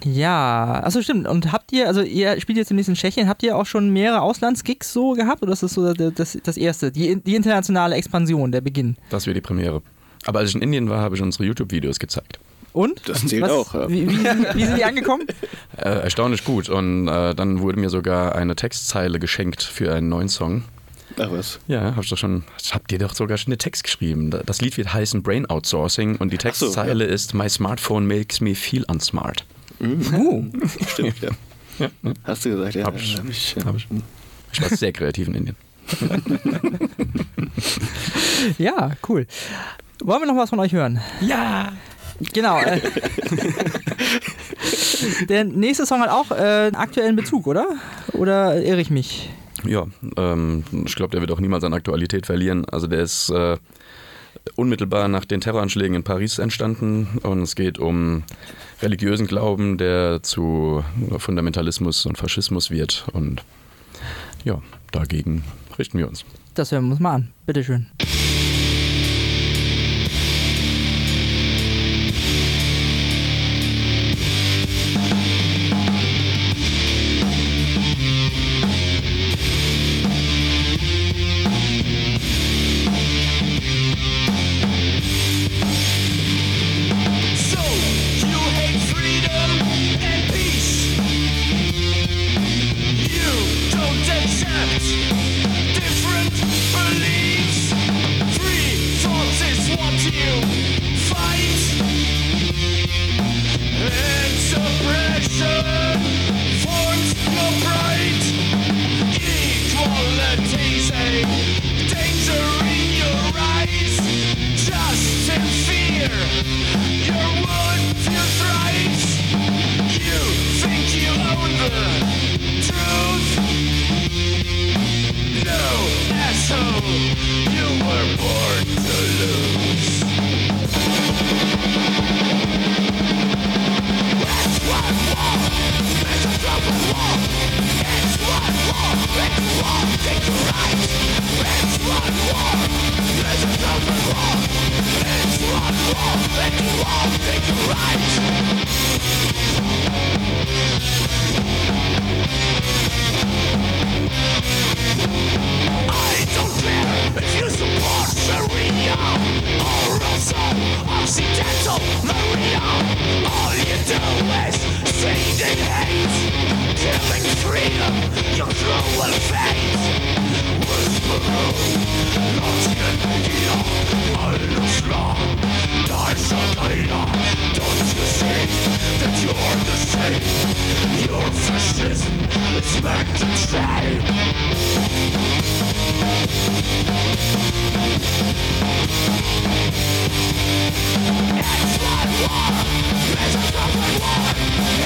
Ja, achso, stimmt. Und habt ihr, also ihr spielt jetzt demnächst in Tschechien, habt ihr auch schon mehrere Auslandsgigs so gehabt oder ist das so das, das, das erste, die, die internationale Expansion, der Beginn? Das wäre die Premiere. Aber als ich in Indien war, habe ich unsere YouTube-Videos gezeigt. Und? Das zählt auch, ja. Wie, wie, sind, wie sind die angekommen? Äh, erstaunlich gut. Und äh, dann wurde mir sogar eine Textzeile geschenkt für einen neuen Song. Ach was. Ja, hab ich doch schon, habt ihr doch sogar schon den Text geschrieben. Das Lied wird heißen Brain Outsourcing und die Ach so, Textzeile ist My smartphone makes me feel unsmart. Uh, Stimmt, ja. Ja, ja. Hast du gesagt, ja. Hab ich. Hab ich, ja. Hab ich. Ich war sehr kreativ in Indien. ja, cool. Wollen wir noch was von euch hören? Ja. Genau. Äh, der nächste Song hat auch äh, einen aktuellen Bezug, oder? Oder irre ich mich? Ja, ähm, ich glaube, der wird auch niemals an Aktualität verlieren. Also der ist äh, unmittelbar nach den Terroranschlägen in Paris entstanden und es geht um religiösen Glauben, der zu Fundamentalismus und Faschismus wird und ja, dagegen richten wir uns. Das hören wir uns mal an. Bitteschön. So, Maria. All you do is trained hate Killing freedom, your cruel fate Whisperer, not in media Alles wrong, dies a data Don't you see that you're the same Your fascism is meant to train It's my war, it's a proper war.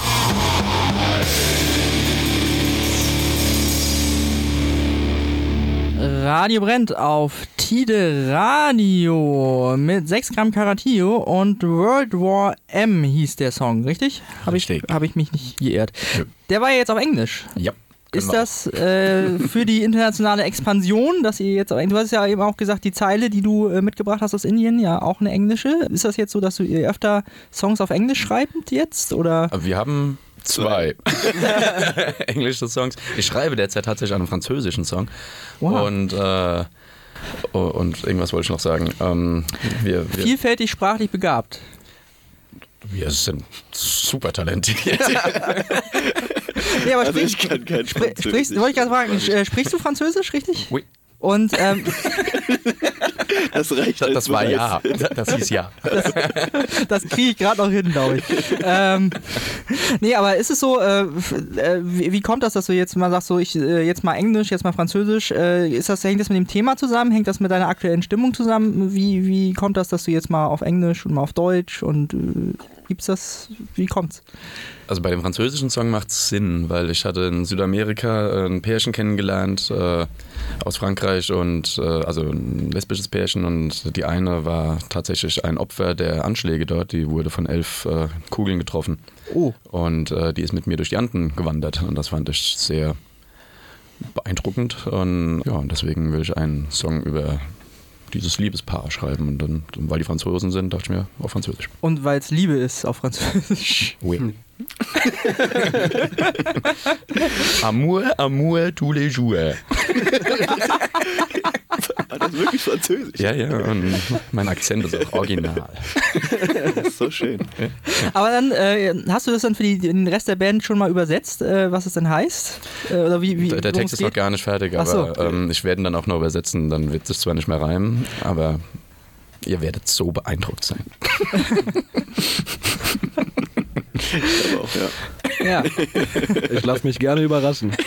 Radio brennt auf Tide Radio mit 6 Gramm Karatillo und World War M hieß der Song, richtig? Habe ich, hab ich mich nicht geirrt. Ja. Der war ja jetzt auf Englisch. Ja. ist wir das äh, für die internationale Expansion, dass ihr jetzt, du hast ja eben auch gesagt, die Zeile, die du äh, mitgebracht hast aus Indien, ja auch eine englische. Ist das jetzt so, dass du ihr öfter Songs auf Englisch schreibt jetzt? Oder? Wir haben zwei englische Songs. Ich schreibe derzeit tatsächlich einen französischen Song. Wow. Und, äh, oh, und irgendwas wollte ich noch sagen. Ähm, wir, wir, Vielfältig sprachlich begabt. wir sind super talentiert. Nee, aber Also sprich, ich kann kein sprich, Französisch. sprichst, wollte ich gerade fragen, äh, sprichst du Französisch, richtig? Oui. Und ähm, Das reicht Das, das war ja. Das hieß ja. das kriege ich gerade noch hin, glaube ich. ähm, nee, aber ist es so, äh, äh, wie, wie kommt das, dass du jetzt mal sagst, so ich äh, jetzt mal Englisch, jetzt mal Französisch? Äh, ist das, hängt das mit dem Thema zusammen? Hängt das mit deiner aktuellen Stimmung zusammen? Wie, wie kommt das, dass du jetzt mal auf Englisch und mal auf Deutsch und äh, gibt's das? Wie kommt's? Also bei dem französischen Song macht es Sinn, weil ich hatte in Südamerika äh, ein Pärchen kennengelernt äh, aus Frankreich und äh, also ein lesbisches Pärchen und die eine war tatsächlich ein Opfer der Anschläge dort. Die wurde von elf äh, Kugeln getroffen Oh, und äh, die ist mit mir durch die Anden gewandert und das fand ich sehr beeindruckend und ja und deswegen will ich einen Song über dieses Liebespaar schreiben und dann, weil die Franzosen sind, dachte ich mir auf Französisch. und weil es Liebe ist auf Französisch. Oui. amour, amour, tous les jours. Das wirklich Französisch? Ja, ja, und mein Akzent ist auch original. Das ist so schön. Aber dann äh, hast du das dann für die, den Rest der Band schon mal übersetzt, äh, was es denn heißt? Äh, oder wie, wie, Der, Text ist noch gar nicht fertig, Ach so. aber ähm, ich werde ihn dann auch noch übersetzen. Dann wird es zwar nicht mehr reimen, aber ihr werdet so beeindruckt sein. Aber auch, ja. Ja. Ich lasse mich gerne überraschen.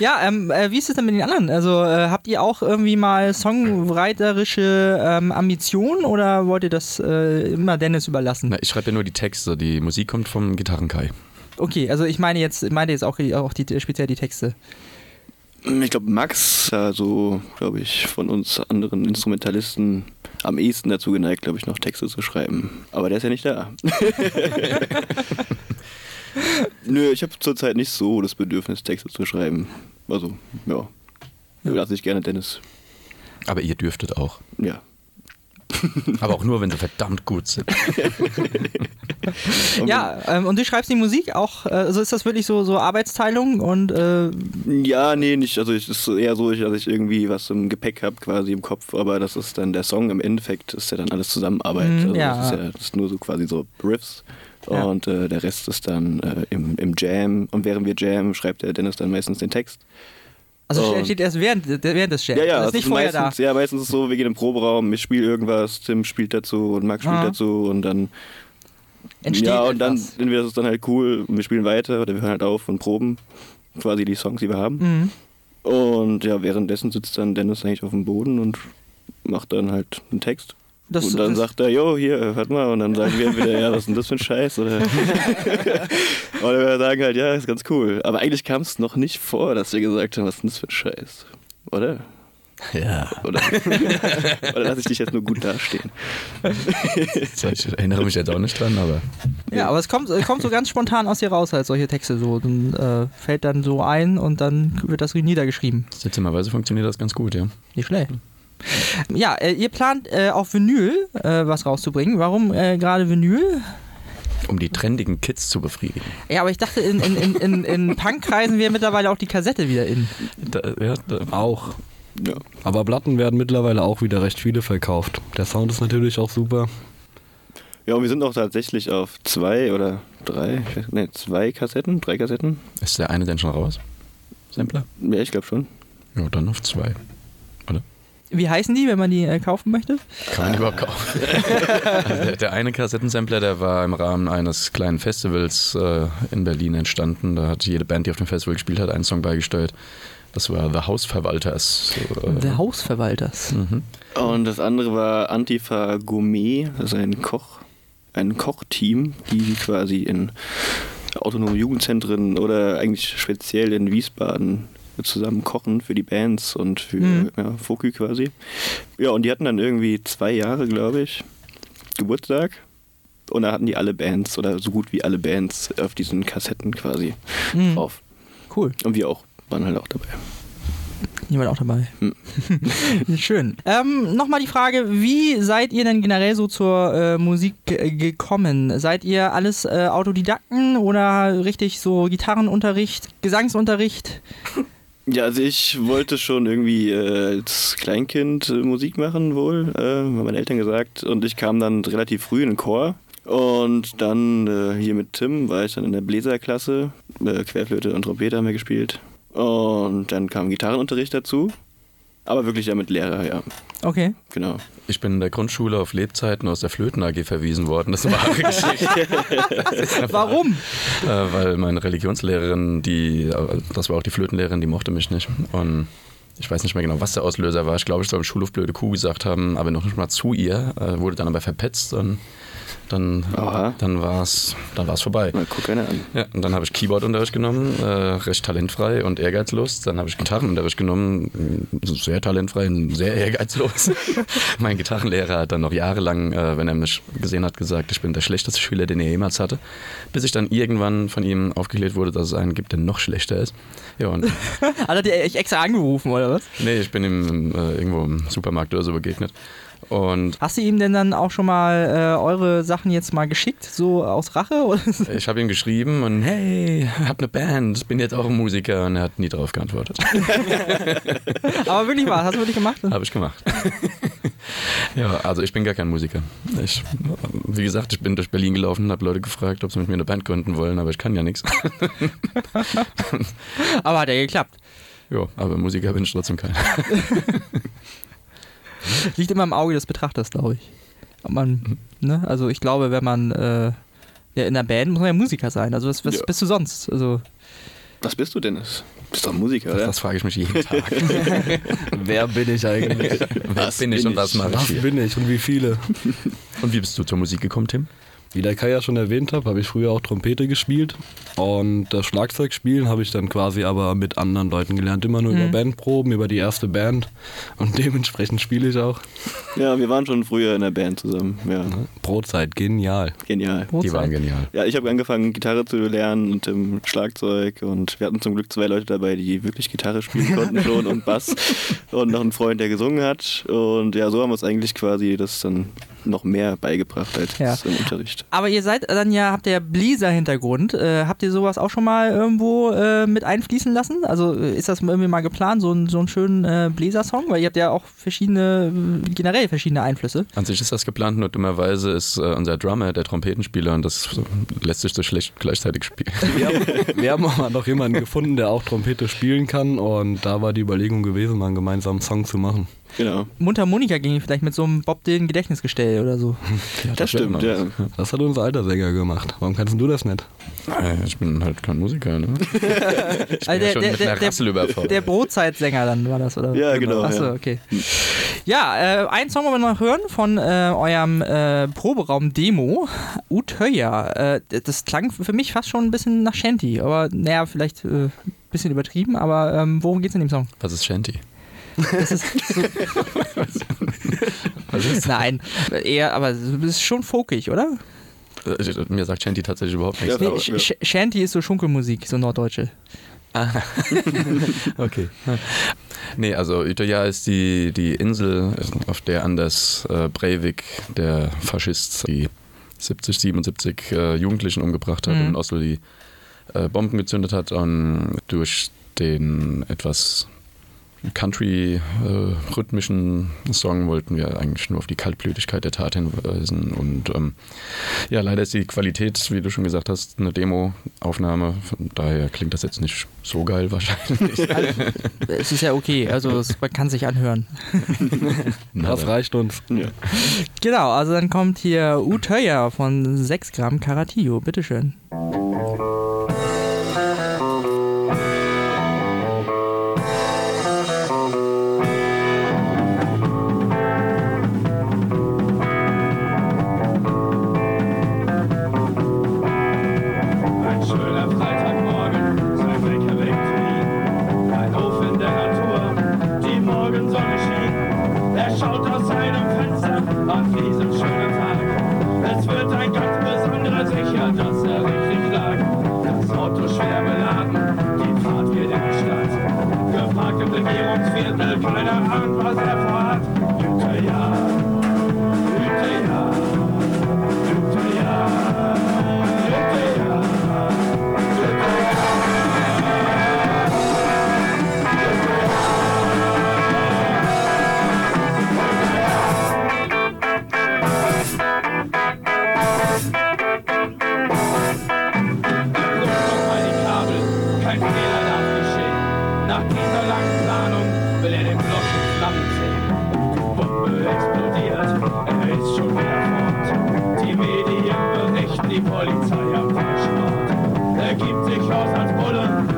Ja, ähm, äh, wie ist es denn mit den anderen? Also äh, habt ihr auch irgendwie mal songwriterische ähm, Ambitionen oder wollt ihr das äh, immer Dennis überlassen? Na, ich schreibe ja nur die Texte, die Musik kommt vom Gitarrenkai. Okay, also ich meine jetzt, ich meine jetzt auch, auch die, speziell die Texte. Ich glaube, Max, also, glaube ich, von uns anderen Instrumentalisten am ehesten dazu geneigt, glaube ich, noch Texte zu schreiben. Aber der ist ja nicht da. Nö, ich habe zurzeit nicht so das Bedürfnis, Texte zu schreiben. Also, ja. Lass ich gerne Dennis. Aber ihr dürftet auch. Ja. Aber auch nur, wenn sie verdammt gut sind. Ja, ähm, und du schreibst die Musik auch, äh, also ist das wirklich so, so Arbeitsteilung und äh, Ja, nee, nicht. Also es ist eher so, dass ich irgendwie was im Gepäck habe, quasi im Kopf, aber das ist dann der Song im Endeffekt, ist ja dann alles Zusammenarbeit. Mm, also ja. das ist ja das ist nur so quasi so Riffs Ja. und äh, der Rest ist dann äh, im, im Jam. Und während wir Jam, schreibt der Dennis dann meistens den Text. Also Und- steht erst während, während des Jams. Ja, ja, das ist also nicht vorher da. meistens, ja, meistens ist es so, wir gehen im Proberaum, ich spiele irgendwas, Tim spielt dazu und Max spielt Ah. dazu und dann Entsteht ja, und dann etwas. entweder ist es dann halt cool und wir spielen weiter oder wir hören halt auf und proben quasi die Songs, die wir haben. Mhm. Und ja, währenddessen sitzt dann Dennis eigentlich auf dem Boden und macht dann halt einen Text. Das, und dann das, sagt er, jo, hier, hört mal. Und dann sagen wir entweder, ja, was ist denn das für ein Scheiß? Oder, oder wir sagen halt, ja, ist ganz cool. Aber eigentlich kam es noch nicht vor, dass wir gesagt haben, was ist denn das für ein Scheiß? Oder? Ja. Oder, oder lasse ich dich jetzt nur gut dastehen? Ich erinnere mich jetzt auch nicht dran, aber ja, aber es kommt, es kommt so ganz spontan aus dir raus, halt solche Texte so. Dann äh, fällt dann so ein und dann wird das niedergeschrieben. seltsamerweise funktioniert das ganz gut, ja. Nicht schlecht. Ja, äh, ihr plant äh, auf Vinyl äh, was rauszubringen. Warum äh, gerade Vinyl? Um die trendigen Kids zu befriedigen. Ja, aber ich dachte, in, in, in, in, in Punkkreisen wäre mittlerweile auch die Kassette wieder in. Da, ja, da, Auch. Ja. Aber Platten werden mittlerweile auch wieder recht viele verkauft. Der Sound ist natürlich auch super. ja, und wir sind auch tatsächlich auf zwei oder drei, nee, zwei Kassetten, drei Kassetten. ist der eine denn schon raus? Sampler? Ja, ich glaube schon. Ja, dann auf zwei. Wie heißen die, wenn man die äh, kaufen möchte? Kann man überhaupt kaufen. also der, der eine Kassettensampler, der war im Rahmen eines kleinen Festivals äh, in Berlin entstanden. Da hat jede Band, die auf dem Festival gespielt hat, einen Song beigesteuert. Das war The Hausverwalters. Äh, Der Hausverwalters. mhm. Und das andere war Antifa Gourmet, das ist ein Koch, ein Kochteam, die quasi in autonomen Jugendzentren oder eigentlich speziell in Wiesbaden zusammen kochen für die Bands und für Mhm. ja, Fokü quasi. Ja, und die hatten dann irgendwie zwei Jahre, glaube ich, Geburtstag. Und da hatten die alle Bands oder so gut wie alle Bands auf diesen Kassetten quasi Mhm. drauf. Cool. Und wir auch, waren halt auch dabei. Jemand auch dabei. Hm. Schön. Ähm, Nochmal die Frage, wie seid ihr denn generell so zur äh, Musik ge- gekommen? Seid ihr alles äh, Autodidakten oder richtig so Gitarrenunterricht, Gesangsunterricht? Ja, also ich wollte schon irgendwie äh, als Kleinkind äh, Musik machen wohl, äh, haben meine Eltern gesagt. Und ich kam dann relativ früh in den Chor. Und dann äh, hier mit Tim war ich dann in der Bläserklasse. Äh, Querflöte und Trompete haben wir gespielt. Und dann kam Gitarrenunterricht dazu. Aber wirklich ja mit Lehrer, ja, Okay. genau. Ich bin in der Grundschule auf Lebzeiten aus der Flöten AG verwiesen worden. Das ist eine wahre Geschichte. Warum? äh, weil meine Religionslehrerin, die, äh, das war auch die Flötenlehrerin, die mochte mich nicht. Und ich weiß nicht mehr genau, was der Auslöser war. Ich glaube, ich soll im Schulhof blöde Kuh gesagt haben, aber noch nicht mal zu ihr. Äh, wurde dann aber verpetzt und dann, Aha. dann war es dann war's vorbei. Mal guck einer an. Ja, und dann habe ich Keyboardunterricht genommen, äh, recht talentfrei und ehrgeizlos. Dann habe ich Gitarrenunterricht genommen, äh, sehr talentfrei und sehr ehrgeizlos. mein Gitarrenlehrer hat dann noch jahrelang, äh, wenn er mich gesehen hat, gesagt, ich bin der schlechteste Schüler, den er jemals hatte. Bis ich dann irgendwann von ihm aufgeklärt wurde, dass es einen gibt, der noch schlechter ist. Ja, und Hat er dir echt extra angerufen oder was? nee, ich bin ihm äh, irgendwo im Supermarkt oder so begegnet. Und Hast du ihm denn dann auch schon mal äh, eure Sachen jetzt mal geschickt, so aus Rache? Ich habe ihm geschrieben und hey, hab eine Band, bin jetzt auch ein Musiker und er hat nie darauf geantwortet. Aber wirklich wahr, hast du wirklich gemacht? Habe ich gemacht. ja, also ich bin gar kein Musiker. Ich, wie gesagt, ich bin durch Berlin gelaufen und habe Leute gefragt, ob sie mit mir eine Band gründen wollen, aber ich kann ja nichts. Aber hat ja geklappt. ja, aber Musiker bin ich trotzdem kein. Liegt immer im Auge des Betrachters, glaube ich. Ob man, ne? Also ich glaube, wenn man äh, ja, in der Band muss man ja Musiker sein. Also was, was Ja. bist du sonst? Also Was bist du, Dennis? Bist doch Musiker, oder? Das frage ich mich jeden Tag. Wer bin ich eigentlich? Wer Was bin ich und was mache ich Was bin ich und wie viele? Und wie bist du zur Musik gekommen, Tim? Wie der Kai ja schon erwähnt hat, habe ich früher auch Trompete gespielt. Und das Schlagzeugspielen habe ich dann quasi aber mit anderen Leuten gelernt. Immer nur über Bandproben, über die erste Band. Und dementsprechend spiele ich auch. Ja, wir waren schon früher in der Band zusammen. Ja, Brotzeit, genial. genial. Die waren genial. Ja, ich habe angefangen, Gitarre zu lernen und im Schlagzeug und wir hatten zum Glück zwei Leute dabei, die wirklich Gitarre spielen konnten schon und Bass und noch einen Freund, der gesungen hat und ja, so haben wir uns eigentlich quasi das dann noch mehr beigebracht als Ja. im Unterricht. Aber ihr seid dann ja, habt ihr ja Bläser-Hintergrund. Äh, habt ihr sowas auch schon mal irgendwo äh, mit einfließen lassen? Also äh, ist das irgendwie mal geplant, so, ein, so einen schönen äh, Bläser-Song? Weil ihr habt ja auch verschiedene, äh, generell verschiedene Einflüsse. An sich ist das geplant, nur dummerweise ist äh, unser Drummer der Trompetenspieler und das lässt sich so schlecht gleichzeitig spielen. Wir haben, wir haben aber noch jemanden gefunden, der auch Trompete spielen kann. Und da war die Überlegung gewesen, mal einen gemeinsamen Song zu machen. Genau. Mundharmonika ging vielleicht mit so einem Bob Dylan Gedächtnisgestell oder so. Ja, Das wär stimmt, ja. Das hat unser alter Sänger gemacht. Warum kannst du das nicht? Äh, Ich bin halt kein Musiker, ne? Ich bin Also ja der, schon der, mit der, einer der, Rassel überfordert. der Brotzeitsänger dann war das, oder? Ja, genau, Achso, ja. okay. Ja, äh, einen Song wollen wir noch hören von äh, eurem äh, Proberaum-Demo. Utöya. Äh, das klang für mich fast schon ein bisschen nach Shanty, aber naja, vielleicht äh, ein bisschen übertrieben, aber ähm, worum geht's in dem Song? Was ist Shanty? Das ist so, Was ist nein, eher, aber es ist schon folkig, oder? Ich- Mir sagt Shanty tatsächlich überhaupt nichts. Ja, Nee, Sh Sh Shanty ist so Schunkelmusik, so norddeutsche. Okay. Nee, also Utøya ist die, die Insel, auf der Anders äh, Breivik, der Faschist, die 70, 77 äh, Jugendlichen umgebracht hat Mhm. und in Oslo die äh, Bomben gezündet hat und durch den etwas Country-rhythmischen Song wollten wir eigentlich nur auf die Kaltblütigkeit der Tat hinweisen. Und ähm, ja, leider ist die Qualität, wie du schon gesagt hast, eine Demo-Aufnahme. Von daher klingt das jetzt nicht so geil wahrscheinlich. Es ist ja okay, also es, man kann sich anhören. Das reicht uns. Ja. Genau, also dann kommt hier Utöya von 6 Gramm Karatillo, bitteschön. Kein Fehler darf geschehen. Nach dieser langen Planung will er den Block in Flammen sehen. Die Bombe explodiert, er ist schon wieder fort. Die Medien berichten, die Polizei am Tatort. Er gibt sich aus als Bulle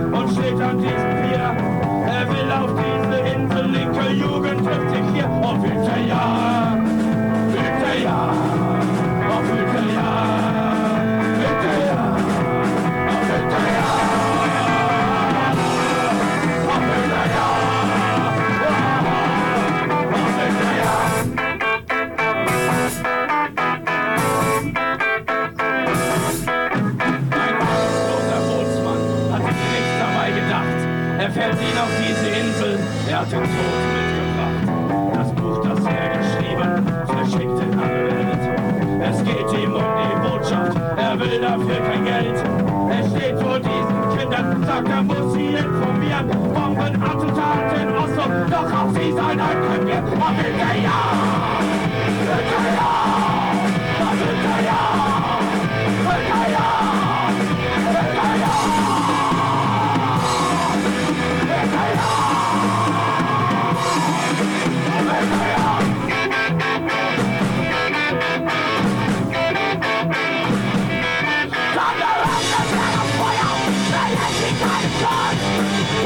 Kindern, sagt, er muss sie informieren. Bombenattentat in Oslo, doch auch sie sollen einkalkulieren. Und hinterher, hinterher,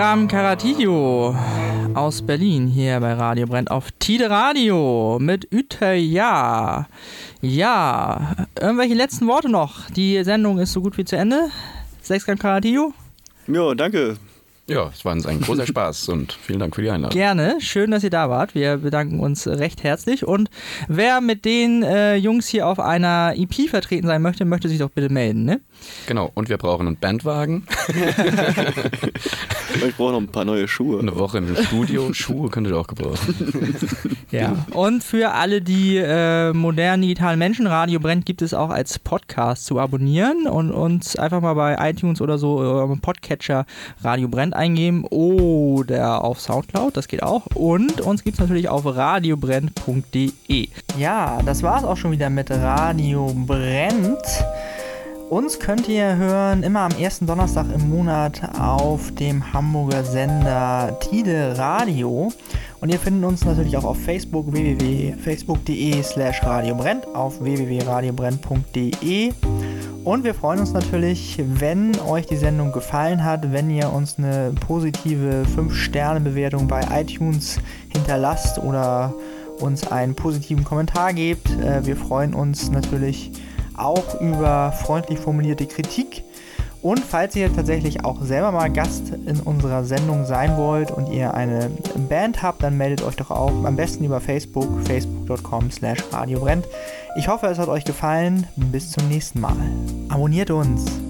Gramm Karatillo aus Berlin hier bei Radio Brennt auf Tide Radio mit Üteja. Ja, irgendwelche letzten Worte noch? Die Sendung ist so gut wie zu Ende. Sechs Gramm Karatillo? Ja, danke. Ja, es war uns ein großer Spaß und vielen Dank für die Einladung. Gerne, schön, dass ihr da wart. Wir bedanken uns recht herzlich. Und wer mit den äh, Jungs hier auf einer EP vertreten sein möchte, möchte sich doch bitte melden, ne? Genau, und wir brauchen einen Bandwagen, Ich brauche noch ein paar neue Schuhe. eine Woche im Studio. Schuhe könntet ihr auch gebrauchen. Ja. Und für alle, die äh, modernen digitalen Menschen, Radio Brennt gibt es auch als Podcast zu abonnieren und uns einfach mal bei iTunes oder so äh, im Podcatcher Radio Brennt eingeben oder auf Soundcloud, das geht auch. Und uns gibt es natürlich auf radiobrennt.de. Ja, das war es auch schon wieder mit Radio Brennt. Uns könnt ihr hören immer am ersten Donnerstag im Monat auf dem Hamburger Sender Tide Radio. Und ihr findet uns natürlich auch auf Facebook www.facebook.de slash radiobrennt, auf www.radiobrennt.de. Und wir freuen uns natürlich, wenn euch die Sendung gefallen hat, wenn ihr uns eine positive 5-Sterne-Bewertung bei iTunes hinterlasst oder uns einen positiven Kommentar gebt. Äh, Wir freuen uns natürlich auch über freundlich formulierte Kritik. Und falls ihr tatsächlich auch selber mal Gast in unserer Sendung sein wollt und ihr eine Band habt, dann meldet euch doch auch am besten über Facebook, facebook.com slash radiobrennt. Ich hoffe, es hat euch gefallen. Bis zum nächsten Mal. Abonniert uns.